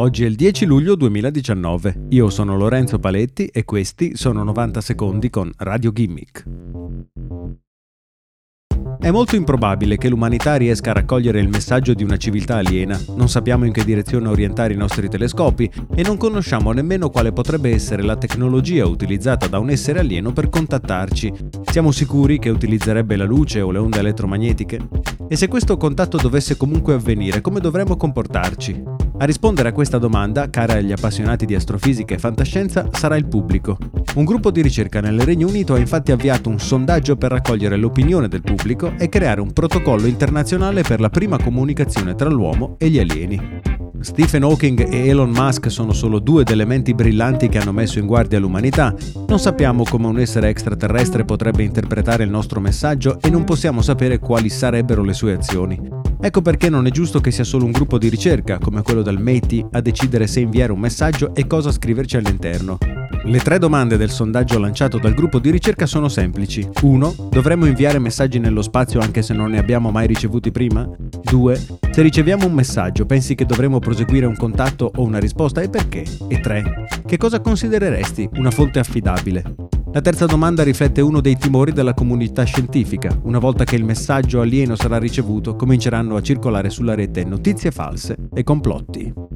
Oggi è il 10 luglio 2019. Io sono Lorenzo Paletti e questi sono 90 secondi con Radio Gimmick. È molto improbabile che l'umanità riesca a raccogliere il messaggio di una civiltà aliena, non sappiamo in che direzione orientare i nostri telescopi e non conosciamo nemmeno quale potrebbe essere la tecnologia utilizzata da un essere alieno per contattarci. Siamo sicuri che utilizzerebbe la luce o le onde elettromagnetiche? E se questo contatto dovesse comunque avvenire, come dovremmo comportarci? A rispondere a questa domanda, cara agli appassionati di astrofisica e fantascienza, sarà il pubblico. Un gruppo di ricerca nel Regno Unito ha infatti avviato un sondaggio per raccogliere l'opinione del pubblico e creare un protocollo internazionale per la prima comunicazione tra l'uomo e gli alieni. Stephen Hawking e Elon Musk sono solo due degli elementi brillanti che hanno messo in guardia l'umanità. Non sappiamo come un essere extraterrestre potrebbe interpretare il nostro messaggio e non possiamo sapere quali sarebbero le sue azioni. Ecco perché non è giusto che sia solo un gruppo di ricerca, come quello del METI, a decidere se inviare un messaggio e cosa scriverci all'interno. Le tre domande del sondaggio lanciato dal gruppo di ricerca sono semplici. 1. Dovremmo inviare messaggi nello spazio anche se non ne abbiamo mai ricevuti prima? 2. Se riceviamo un messaggio, pensi che dovremmo proseguire un contatto o una risposta e perché? E 3. Che cosa considereresti una fonte affidabile? La terza domanda riflette uno dei timori della comunità scientifica. Una volta che il messaggio alieno sarà ricevuto, cominceranno a circolare sulla rete notizie false e complotti.